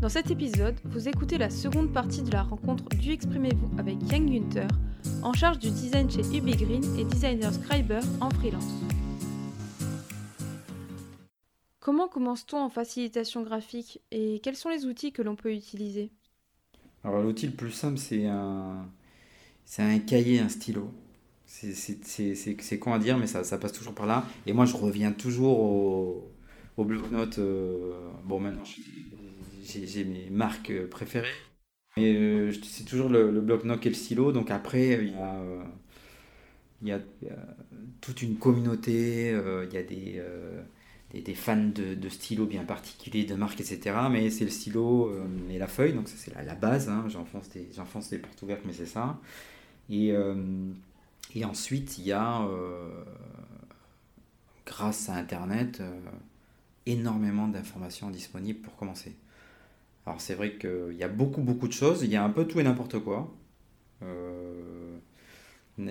Dans cet épisode, vous écoutez la seconde partie de la rencontre du Exprimez-vous avec Yang Günther, en charge du design chez Ubigreen et designer Scriber en freelance. Comment commence-t-on en facilitation graphique et quels sont les outils que l'on peut utiliser? Alors l'outil le plus simple c'est un, un cahier, un stylo. C'est con à dire mais ça, ça, passe toujours par là. Et moi je reviens toujours au, au bloc-notes. Euh, bon maintenant j'ai mes marques préférées. Mais euh, c'est toujours le, bloc-notes et le stylo. Donc après il y a... Euh, il y, a, toute une communauté, il y a des, fans de, de, stylos bien particuliers, de marques, etc. Mais c'est le stylo euh, et la feuille, donc ça c'est la, base. Hein. J'enfonce des, des portes ouvertes, mais c'est ça. Et, euh, et ensuite, il y a, euh, grâce à Internet, énormément d'informations disponibles pour commencer. Alors c'est vrai qu'il y a beaucoup, beaucoup de choses. Il y a un peu tout et n'importe quoi.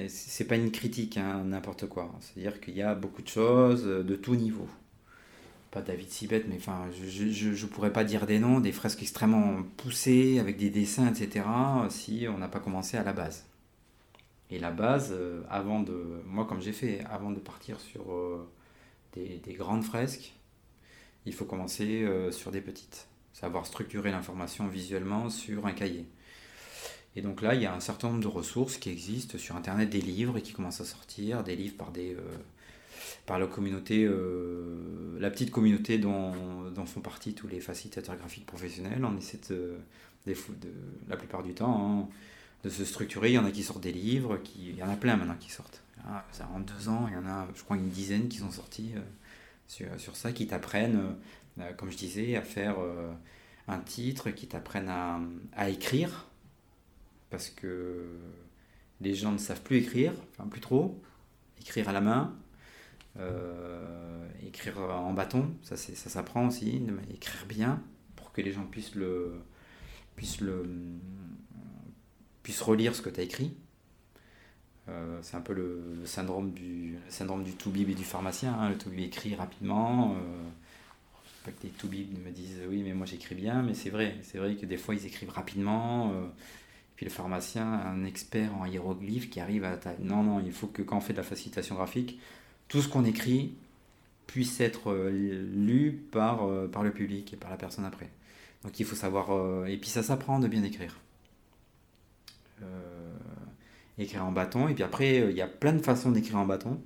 c'est pas une critique, hein, n'importe quoi. C'est-à-dire qu'il y a beaucoup de choses de tout niveau pas David Sibet, mais enfin, je ne pourrais pas dire des noms, des fresques extrêmement poussées, avec des dessins, etc., si on n'a pas commencé à la base. Et la base, euh, avant de. Moi, comme j'ai fait, avant de partir sur euh, des, grandes fresques, il faut commencer euh, sur des petites. Savoir structurer l'information visuellement sur un cahier. Et donc là, il y a un certain nombre de ressources qui existent sur Internet, des livres qui commencent à sortir, des livres par des par la communauté, euh, la petite communauté dont, dont, font partie tous les facilitateurs graphiques professionnels. On essaie de, la plupart du temps hein, de se structurer. Il y en a qui sortent des livres, qui, il y en a plein maintenant qui sortent. Ça, en deux ans, il y en a, je crois, une dizaine qui sont sortis euh, sur, sur, ça, qui t'apprennent, euh, comme je disais, à faire un titre, qui t'apprennent à, écrire, parce que les gens ne savent plus écrire, enfin plus trop, écrire à la main, euh, écrire en bâton, ça, s'apprend aussi, écrire bien pour que les gens puissent le puissent le puissent relire ce que tu as écrit. Euh, c'est un peu le, syndrome du syndrome du toubib et du pharmacien. Hein. Le toubib écrit rapidement. Euh, les toubibs me disent oui mais moi j'écris bien, mais c'est vrai, c'est vrai que des fois ils écrivent rapidement. Euh, puis le pharmacien, un expert en hiéroglyphes qui arrive à non non il faut que quand on fait de la facilitation graphique, tout ce qu'on écrit puisse être euh, lu par, euh, par le public et par la personne après. Donc il faut savoir... Et puis ça s'apprend de bien écrire. écrire en bâton. Et puis après, il y a plein de façons d'écrire en bâton.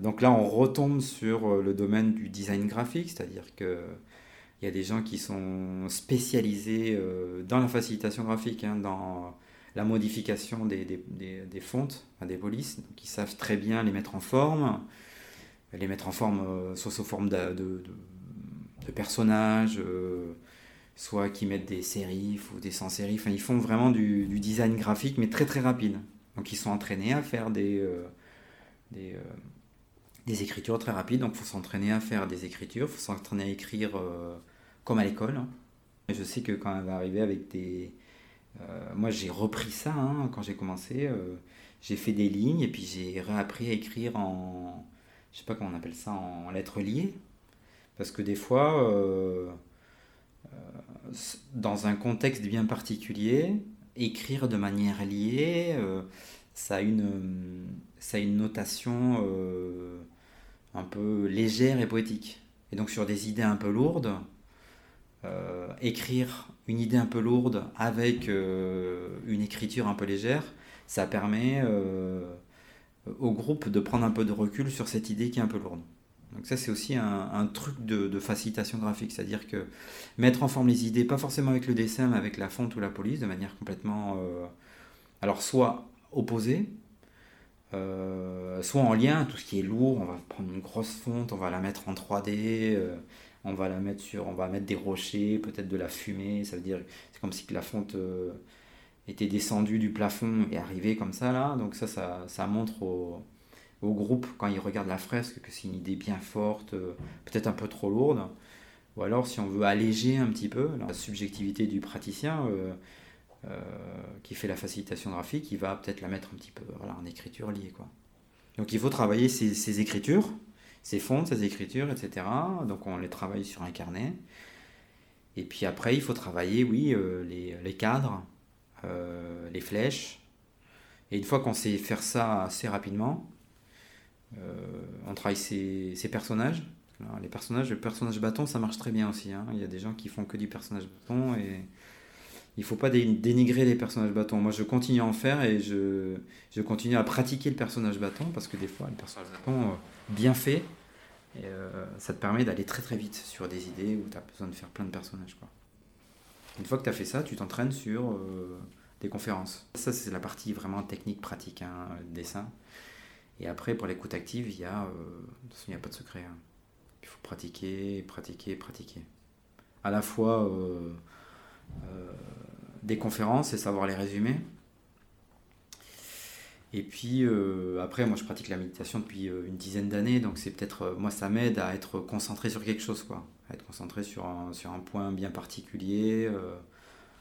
Donc là, on retombe sur le domaine du design graphique, c'est-à-dire que... Il y a des gens qui sont spécialisés dans la facilitation graphique, hein, dans la modification des, des, des, fontes, des polices, qui savent très bien les mettre en forme, les mettre en forme euh, soit sous forme de, de, personnages, euh, soit qui mettent des séries ou des sans-séries. Enfin, ils font vraiment du, design graphique, mais très très rapide. Donc ils sont entraînés à faire des, euh, des, des, écritures très rapides. Donc il faut s'entraîner à faire des écritures, il faut s'entraîner à écrire comme à l'école. Hein. Je sais que quand elle va arriver avec des, euh, moi, j'ai repris ça hein, quand j'ai commencé. Euh, j'ai fait des lignes et puis j'ai réappris à écrire en. Je sais pas comment on appelle ça, en lettres liées. Parce que des fois, euh, dans un contexte bien particulier, écrire de manière liée, ça, a une, ça a une notation un peu légère et poétique. Et donc sur des idées un peu lourdes, écrire une idée un peu lourde avec euh, une écriture un peu légère, ça permet euh, au groupe de prendre un peu de recul sur cette idée qui est un peu lourde. Donc ça c'est aussi un, truc de, facilitation graphique, c'est-à-dire que mettre en forme les idées, pas forcément avec le dessin, mais avec la fonte ou la police, de manière complètement... Euh, alors soit opposée, soit en lien, tout ce qui est lourd, on va prendre une grosse fonte, on va la mettre en 3D, on va la mettre sur, on va mettre des rochers, peut-être de la fumée, ça veut dire, c'est comme si la fonte euh, était descendue du plafond et arrivait comme ça là, donc ça, ça, montre au, groupe quand ils regardent la fresque que c'est une idée bien forte, euh, peut-être un peu trop lourde, ou alors si on veut alléger un petit peu la subjectivité du praticien euh, qui fait la facilitation graphique, il va peut-être la mettre un petit peu en écriture liée quoi. Donc il faut travailler ces écritures ses fontes, ses écritures, etc. Donc on les travaille sur un carnet. Et puis après, il faut travailler, oui, les, les, cadres, les flèches. Et une fois qu'on sait faire ça assez rapidement, on travaille ses, ses personnages. les personnages, le personnage bâton, ça marche très bien aussi. Hein. Il y a des gens qui font que du personnage bâton et il faut pas dénigrer les personnages bâtons. Moi, je continue à en faire et je, je continue à pratiquer le personnage bâton parce que des fois, le personnage bâton euh, bien fait, euh, ça te permet d'aller très très vite sur des idées où tu as besoin de faire plein de personnages. Quoi. Une fois que tu as fait ça, tu t'entraînes sur euh, des conférences. Ça, c'est la partie vraiment technique, pratique, hein, dessin. Et après, pour l'écoute active, il n'y a, il a pas de secret. Hein. Il faut pratiquer, pratiquer, pratiquer. À la fois des conférences et savoir les résumer. Et puis euh, après, moi je pratique la méditation depuis euh, une dizaine d'années, donc c'est peut-être, euh, moi ça m'aide à être concentré sur quelque chose, quoi. À être concentré sur un, sur un point bien particulier,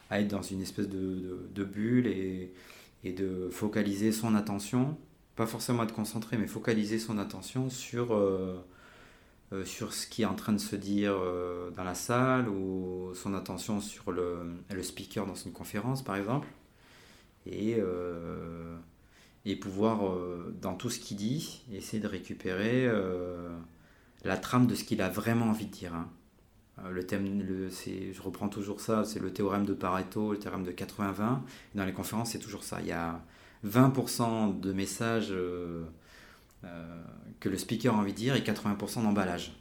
à être dans une espèce de, de, bulle et, et, de focaliser son attention, pas forcément être concentré, mais focaliser son attention sur euh, sur ce qui est en train de se dire euh, dans la salle ou son attention sur le, le, speaker dans une conférence par exemple et, euh, et pouvoir dans tout ce qu'il dit essayer de récupérer la trame de ce qu'il a vraiment envie de dire. Hein. Le thème, le, je reprends toujours ça, c'est le théorème de Pareto, le théorème de 80-20. Dans les conférences, c'est toujours ça. Il y a 20% de messages que le speaker a envie de dire et 80% d'emballage.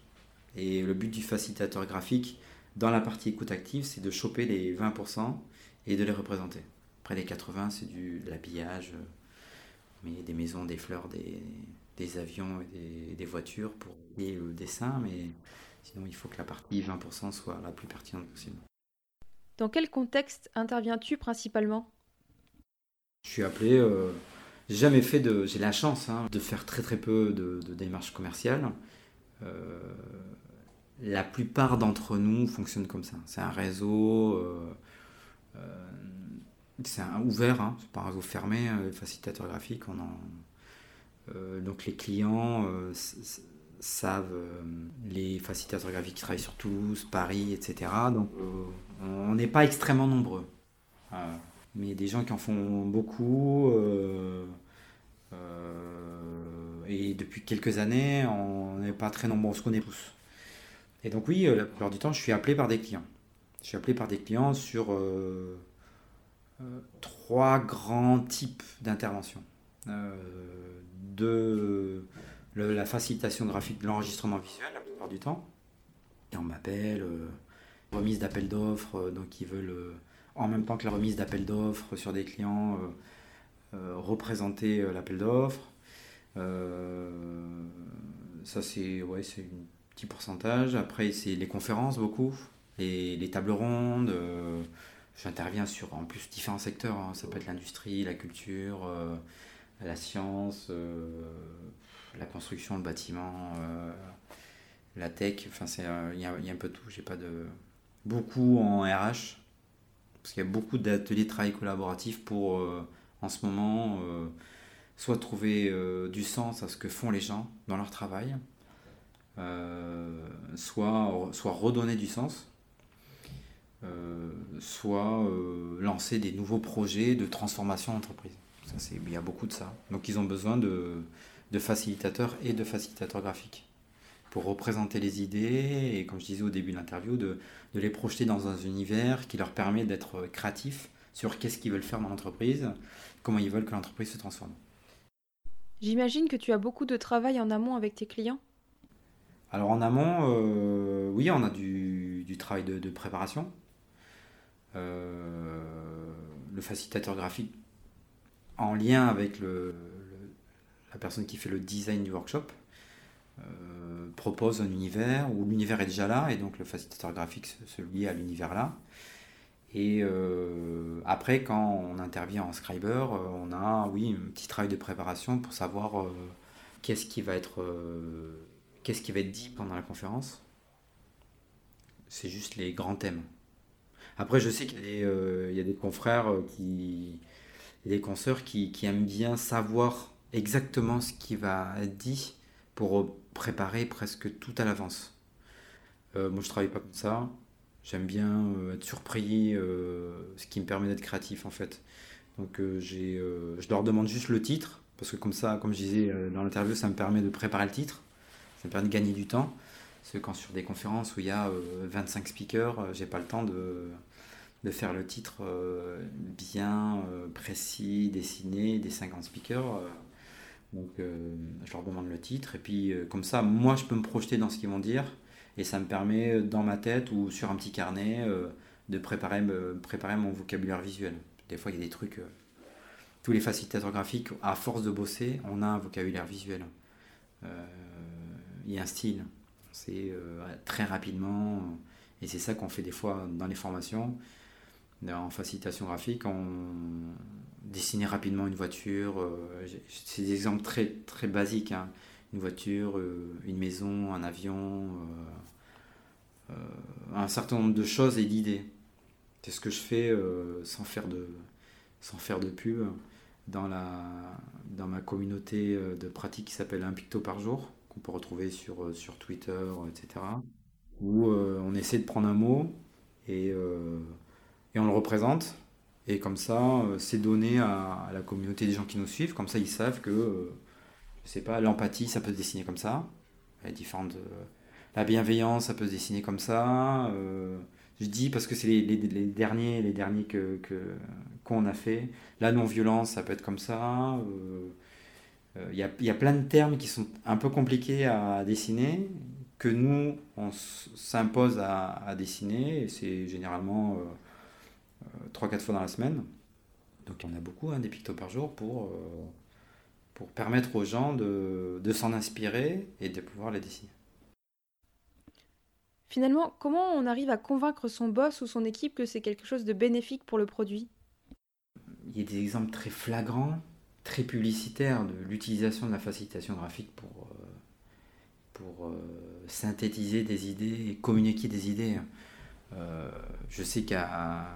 Et le but du facilitateur graphique dans la partie écoute active, c'est de choper les 20% et de les représenter. Après les 80, c'est du de l'habillage, euh, mais des maisons, des fleurs, des, des avions et des, des, voitures pour lier le dessin, mais sinon il faut que la partie 20% soit la plus pertinente possible. Dans quel contexte interviens-tu principalement? Je suis appelé euh, j'ai jamais fait de. J'ai la chance hein, de faire très très peu de, démarches commerciales. Euh, la plupart d'entre nous fonctionnent comme ça. C'est un réseau. Euh, euh, c'est un ouvert, hein, c'est pas un réseau fermé, le facilitateur graphique. On en, donc les clients savent les facilitateurs graphiques qui travaillent sur Toulouse, Paris, etc. Donc on n'est pas extrêmement nombreux mais des gens qui en font beaucoup. Euh, euh, et depuis quelques années, on n'est pas très nombreux, on se connaît tous. Et donc oui, euh, la plupart du temps, je suis appelé par des clients. Je suis appelé par des clients sur trois grands types d'interventions. de la facilitation graphique de l'enregistrement visuel la plupart du temps. Et on m'appelle, remise d'appel d'offres, donc ils veulent en même temps que la remise d'appel d'offres sur des clients, euh, euh, représenter euh, l'appel d'offres. ça, c'est un petit pourcentage. Après, c'est les conférences, beaucoup. Les, les tables rondes. J'interviens sur en plus différents secteurs. Hein. Ça peut être l'industrie, la culture, la science, la construction, le bâtiment, la tech. Enfin, il y, y, a un peu tout. J'ai pas de beaucoup en RH parce qu'il y a beaucoup d'ateliers de travail collaboratif pour, euh, en ce moment, euh, soit trouver euh, du sens à ce que font les gens dans leur travail, soit, soit redonner du sens, soit lancer des nouveaux projets de transformation d'entreprise. il y a beaucoup de ça. Donc ils ont besoin de, de facilitateurs et de facilitateurs graphiques pour représenter les idées et, comme je disais au début de l'interview, de, de, les projeter dans un univers qui leur permet d'être créatifs sur qu'est-ce qu'ils veulent faire dans l'entreprise, comment ils veulent que l'entreprise se transforme. J'imagine que tu as beaucoup de travail en amont avec tes clients Alors en amont, euh, oui, on a du, du travail de, de préparation. Euh, le facilitateur graphique en lien avec le, la personne qui fait le design du workshop euh, propose un univers où l'univers est déjà là et donc le facilitateur graphique se, lie à l'univers là. Et euh, après, quand on intervient en Scriber, euh, on a, oui, un petit travail de préparation pour savoir qu'est-ce qui va être, qu'est-ce qui va être dit pendant la conférence. C'est juste les grands thèmes. Après, je sais qu'il y, y, a des confrères qui, des consoeurs qui, qui aiment bien savoir exactement ce qui va être dit pour préparer presque tout à l'avance. Euh, moi, je travaille pas comme ça. J'aime bien être surpris, ce qui me permet d'être créatif en fait. Donc j'ai, je leur demande juste le titre, parce que comme ça, comme je disais dans l'interview, ça me permet de préparer le titre, ça me permet de gagner du temps. Parce que quand sur des conférences où il y a 25 speakers, j'ai pas le temps de, de faire le titre bien précis, dessiné, des 50 speakers. Donc je leur demande le titre et puis comme ça, moi je peux me projeter dans ce qu'ils vont dire et ça me permet euh, dans ma tête ou sur un petit carnet euh, de préparer, préparer mon vocabulaire visuel. Des fois, il y a des trucs. Euh, tous les facilitateurs graphiques, à force de bosser, on a un vocabulaire visuel. il y a un style. C'est très rapidement. Et c'est ça qu'on fait des fois dans les formations. En facilitation graphique, on dessiner rapidement une voiture. c'est des exemples très, très basiques. Hein. Une voiture, une maison, un avion, euh, un certain nombre de choses et d'idées. C'est ce que je fais euh, sans, faire de, sans pub dans, ma communauté euh, de pratique qui s'appelle Un picto par jour, qu'on peut retrouver sur, sur Twitter, etc. Où on essaie de prendre un mot et, et on le représente. Et comme ça, c'est donné à, la communauté des gens qui nous suivent. Comme ça, ils savent que, je sais pas, l'empathie, ça peut se dessiner comme ça. Il y a différentes la bienveillance, ça peut se dessiner comme ça. Euh, je dis parce que c'est les, derniers, les derniers que, qu'on a fait. La non-violence, ça peut être comme ça. Euh, euh, il y, a, plein de termes qui sont un peu compliqués à, dessiner, que nous, on s'impose à, dessiner, c'est généralement 3-4 fois dans la semaine. Donc il y en a beaucoup, hein, des pictos par jour, pour, pour permettre aux gens de, de s'en inspirer et de pouvoir les dessiner. Finalement, comment on arrive à convaincre son boss ou son équipe que c'est quelque chose de bénéfique pour le produit? Il y a des exemples très flagrants, très publicitaires de l'utilisation de la facilitation graphique pour, euh, pour euh, synthétiser des idées et communiquer des idées. Euh, je sais qu'à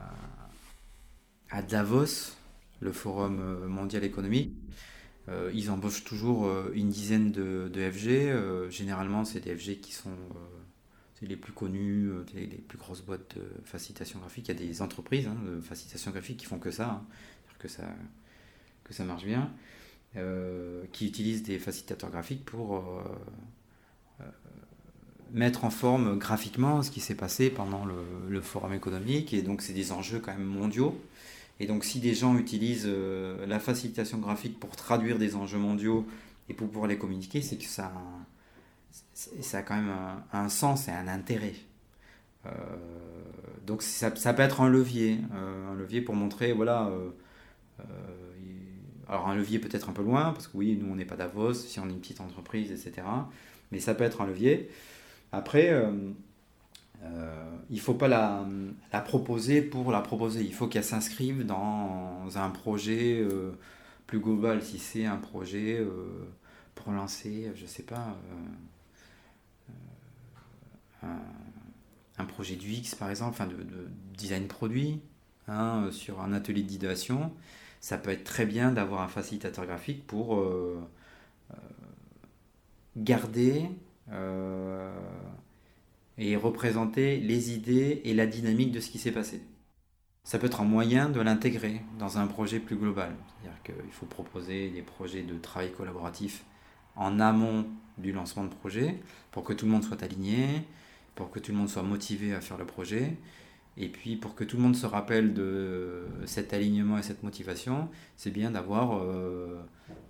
à Davos, le Forum mondial économique, ils embauchent toujours une dizaine de, de FG. généralement, c'est des FG qui sont les plus connus, euh, les, plus grosses boîtes de facilitation graphique. Il y a des entreprises hein, de facilitation graphique qui font que ça, hein. que ça, que ça marche bien, euh, qui utilisent des facilitateurs graphiques pour euh, mettre en forme graphiquement ce qui s'est passé pendant le, forum économique. Et donc, c'est des enjeux quand même mondiaux. Et donc, si des gens utilisent la facilitation graphique pour traduire des enjeux mondiaux et pour pouvoir les communiquer, c'est que ça a quand même un, sens et un intérêt. Euh, donc ça, peut être un levier, euh, un levier pour montrer, voilà, euh, alors un levier peut-être un peu loin, parce que oui, nous on n'est pas Davos, si on est une petite entreprise, etc. Mais ça peut être un levier. Après, il ne faut pas la, proposer pour la proposer, il faut qu'elle s'inscrive dans un projet plus global, si c'est un projet pour lancer, je ne sais pas un, projet du X par exemple, enfin de, design produit, hein, sur un atelier d'idéation, ça peut être très bien d'avoir un facilitateur graphique pour euh, euh, garder euh, et représenter les idées et la dynamique de ce qui s'est passé. Ça peut être un moyen de l'intégrer dans un projet plus global. C'est-à-dire qu'il faut proposer des projets de travail collaboratif en amont du lancement de projet pour que tout le monde soit aligné, pour que tout le monde soit motivé à faire le projet. Et puis pour que tout le monde se rappelle de cet alignement et cette motivation, c'est bien d'avoir euh,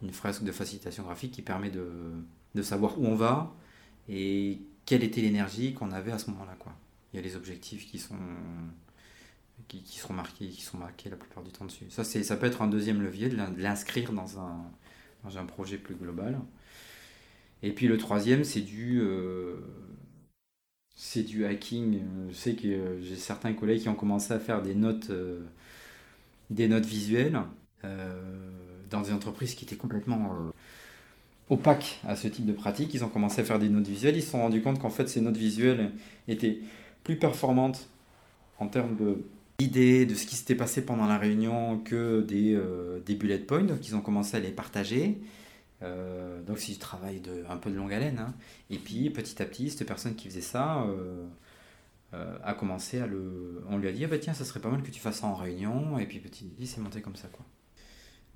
une fresque de facilitation graphique qui permet de, de, savoir où on va et quelle était l'énergie qu'on avait à ce moment-là. Quoi. Il y a les objectifs qui sont, qui, seront marqués, qui sont marqués la plupart du temps dessus. Ça, ça peut être un deuxième levier de l'inscrire dans un, dans un projet plus global. Et puis le troisième, c'est du, euh, c'est du hacking. Je sais que euh, j'ai certains collègues qui ont commencé à faire des notes, euh, des notes visuelles dans des entreprises qui étaient complètement opaques à ce type de pratique. Ils ont commencé à faire des notes visuelles. Ils se sont rendus compte qu'en fait, ces notes visuelles étaient plus performantes en termes d'idées, de ce qui s'était passé pendant la réunion que des, des bullet points. Donc, ils ont commencé à les partager. Euh, donc c'est du travail de, un peu de longue haleine. Hein. Et puis petit à petit, cette personne qui faisait ça, euh, euh, a commencé à le. On lui a dit, ah bah tiens, ça serait pas mal que tu fasses ça en réunion, et puis petit, il s'est monté comme ça, quoi.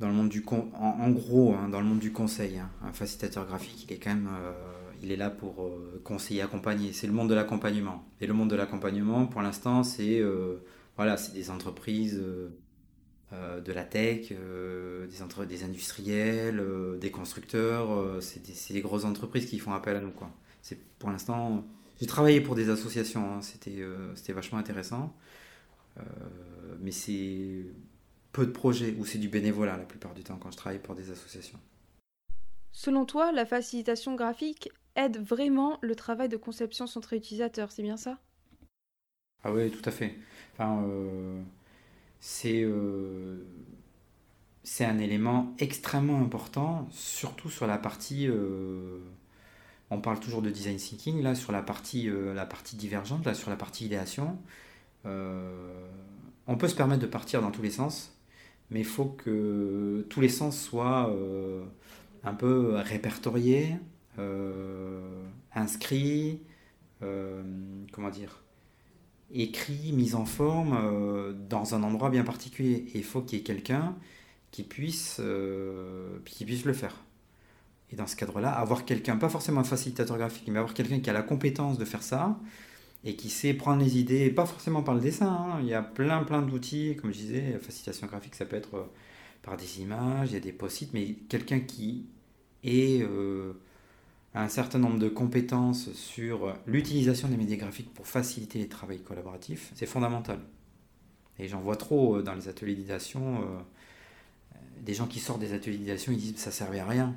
Dans le monde du con... en, gros, hein, dans le monde du conseil, hein, un facilitateur graphique, il est quand même, euh, il est là pour euh, conseiller, accompagner. C'est le monde de l'accompagnement. Et le monde de l'accompagnement, pour l'instant, c'est voilà, c'est des entreprises de la tech, des, entre... des industriels, des constructeurs. c'est des... des, grosses entreprises qui font appel à nous, quoi. C'est pour l'instant j'ai travaillé pour des associations, hein. c'était euh, c'était vachement intéressant. Euh, mais c'est peu de projets ou c'est du bénévolat la plupart du temps quand je travaille pour des associations. Selon toi, la facilitation graphique aide vraiment le travail de conception centré utilisateur, c'est bien ça? Ah oui, tout à fait. Enfin, euh, c'est c'est un élément extrêmement important, surtout sur la partie on parle toujours de design thinking, là, sur la partie, euh, la partie divergente, là, sur la partie idéation. Euh, on peut se permettre de partir dans tous les sens, mais il faut que tous les sens soient euh, un peu répertoriés, inscrits, comment dire, écrits, mis en forme dans un endroit bien particulier. Et il faut qu'il y ait quelqu'un qui puisse, qui puisse le faire. Et dans ce cadre-là, avoir quelqu'un, pas forcément un facilitateur graphique, mais avoir quelqu'un qui a la compétence de faire ça et qui sait prendre les idées, pas forcément par le dessin. Hein. Il y a plein, plein d'outils, comme je disais, la facilitation graphique, ça peut être euh, par des images, il y a des post-it, mais quelqu'un qui ait euh, un certain nombre de compétences sur l'utilisation des médias graphiques pour faciliter les travaux collaboratifs, c'est fondamental. Et j'en vois trop euh, dans les ateliers d'idéation, des gens qui sortent des ateliers d'idéation, ils disent ça servait à rien.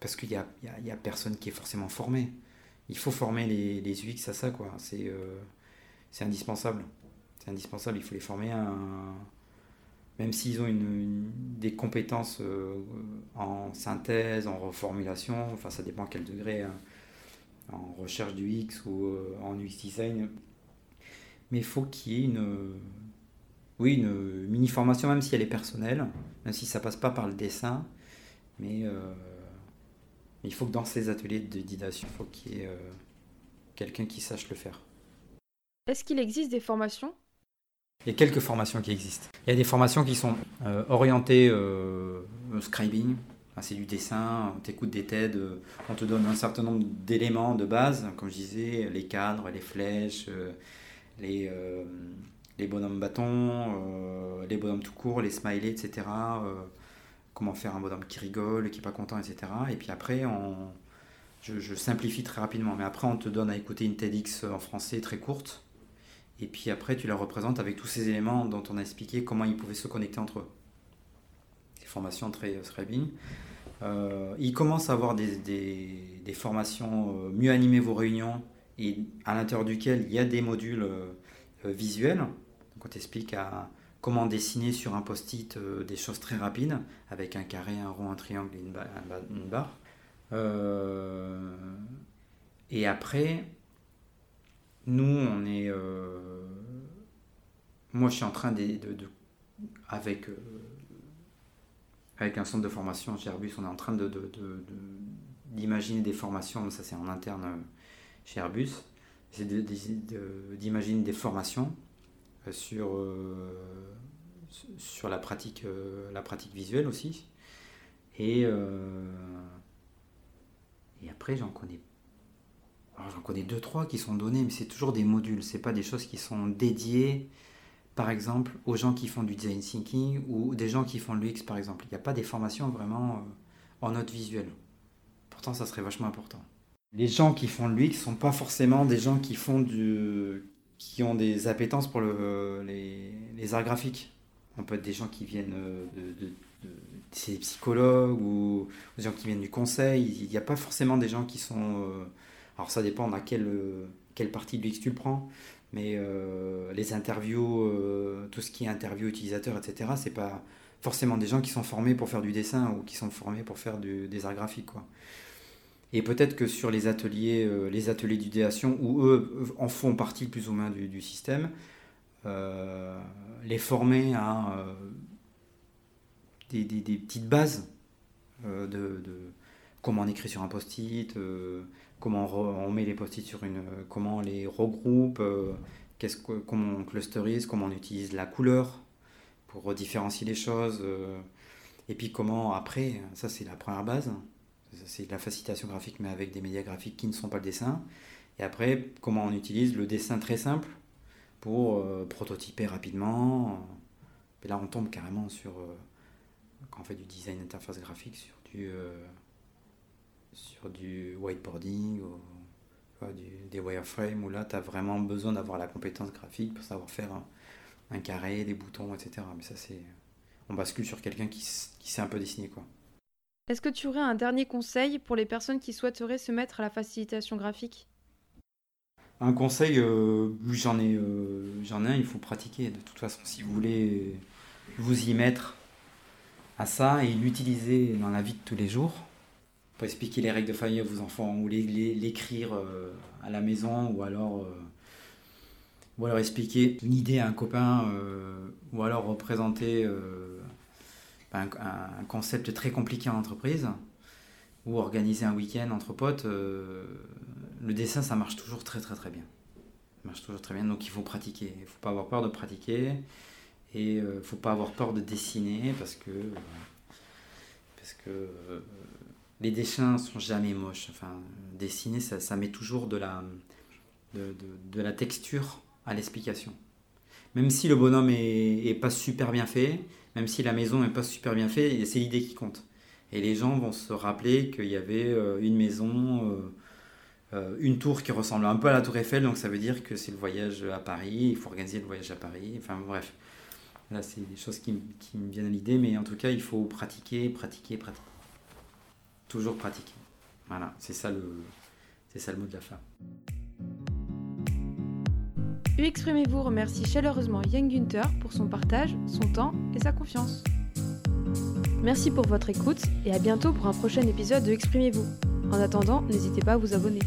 Parce qu'il n'y a, y a, personne qui est forcément formé. Il faut former les, UX à ça, quoi. C'est euh, indispensable. C'est indispensable, il faut les former à Même s'ils ont des compétences euh, en synthèse, en reformulation, enfin ça dépend à quel degré, hein. en recherche du X ou euh, en UX design. Mais il faut qu'il y ait une, oui, une mini-formation, même si elle est personnelle, même si ça passe pas par le dessin, il faut que dans ces ateliers de didation, il faut qu'il y ait euh, quelqu'un qui sache le faire. Est-ce qu'il existe des formations? Il y a quelques formations qui existent. Il y a des formations qui sont euh, orientées euh, au scribing. c'est du dessin, on t'écoute des TED, on te donne un certain nombre d'éléments de base, comme je disais, les cadres, les flèches, les, les bonhommes bâtons, les bonhommes tout court, les smileys, etc comment faire un bonhomme qui rigole, qui n'est pas content, etc. Et puis après, on, je, simplifie très rapidement, mais après on te donne à écouter une TEDx en français très courte, et puis après tu la représentes avec tous ces éléments dont on a expliqué comment ils pouvaient se connecter entre eux. Des formations très, très bien. Euh, il à avoir des, des, formations euh, mieux animer vos réunions et à l'intérieur duquel il y a des modules euh, visuels. Donc on t'explique à comment dessiner sur un post-it euh, des choses très rapides, avec un carré, un rond, un triangle et une, barre. Euh, et après, nous, on est... Euh, moi, je suis en train de... avec, avec un centre de formation chez Airbus, on est en train d'imaginer des formations, ça c'est en interne chez Airbus, c'est d'imaginer des formations sur, euh, sur la, pratique, euh, la pratique visuelle aussi. Et, euh, et après, j'en connais j'en connais deux, trois qui sont donnés, mais c'est toujours des modules, c'est pas des choses qui sont dédiées, par exemple, aux gens qui font du design thinking ou des gens qui font de l'UX, par exemple. Il n'y a pas des formations vraiment en note visuelle. Pourtant, ça serait vachement important. Les gens qui font de l'UX sont pas forcément des gens qui font du, qui ont des appétences pour le, les, les, arts graphiques. On peut être des gens qui viennent euh, de, de, des psychologues ou des gens qui viennent du conseil. Il n'y a pas forcément des gens qui sont. Euh, alors ça dépend à quelle, quelle partie de l'UX tu le prends, mais euh, les interviews, tout ce qui est interview utilisateur, etc., c'est pas forcément des gens qui sont formés pour faire du dessin ou qui sont formés pour faire du, des arts graphiques. Et peut-être que sur les ateliers, euh, les ateliers d'idéation, où eux en font partie plus ou moins du, système, euh, les former à euh, des, petites bases de, comment on écrit sur un post-it, comment on met les post-it sur une, comment on les regroupe, comment on clusterise, comment on utilise la couleur pour différencier les choses, et puis comment après, ça c'est la première base, c'est la facilitation graphique mais avec des médias graphiques qui ne sont pas le dessin, et après comment on utilise le dessin très simple pour prototyper rapidement. Et là on tombe carrément sur quand on fait du design interface graphique sur du, euh, du whiteboarding ou des wireframes où là tu as vraiment besoin d'avoir la compétence graphique pour savoir faire un, carré, des boutons, etc. Mais ça c'est. On bascule sur quelqu'un qui, qui sait un peu dessiner quoi. Est-ce que tu aurais un dernier conseil pour les personnes qui souhaiteraient se mettre à la facilitation graphique? Un conseil, euh, j'en ai, euh, ai un, il faut pratiquer. De toute façon, si vous voulez vous y mettre, à ça et l'utiliser dans la vie de tous les jours pour expliquer les règles de famille à vos enfants ou l'écrire euh, à la maison ou alors, expliquer une idée à un copain ou alors représenter un, concept très compliqué en entreprise ou organiser un week-end entre potes. le dessin, ça marche toujours très très très bien. Marche toujours très bien, donc il faut pratiquer. Il ne faut pas avoir peur de pratiquer. Et il euh, ne faut pas avoir peur de dessiner parce que, parce que euh, les dessins sont jamais moches. Enfin, dessiner, ça, ça met toujours de la, de, de la texture à l'explication. Même si le bonhomme est, pas super bien fait, même si la maison est pas super bien faite, c'est l'idée qui compte. Et les gens vont se rappeler qu'il y avait euh, une maison, une tour qui ressemble un peu à la tour Eiffel, donc ça veut dire que c'est le voyage à Paris, il faut organiser le voyage à Paris, enfin bref. Là, c'est des choses qui, me viennent à l'idée, mais en tout cas, il faut pratiquer, pratiquer, pratiquer. Toujours pratiquer. Voilà, c'est ça c'est ça le mot de la fin. Exprimez-vous remercie chaleureusement Yang Günther pour son partage, son temps et sa confiance. Merci pour votre écoute et à bientôt pour un prochain épisode de Exprimez-vous. En attendant, n'hésitez pas à vous abonner.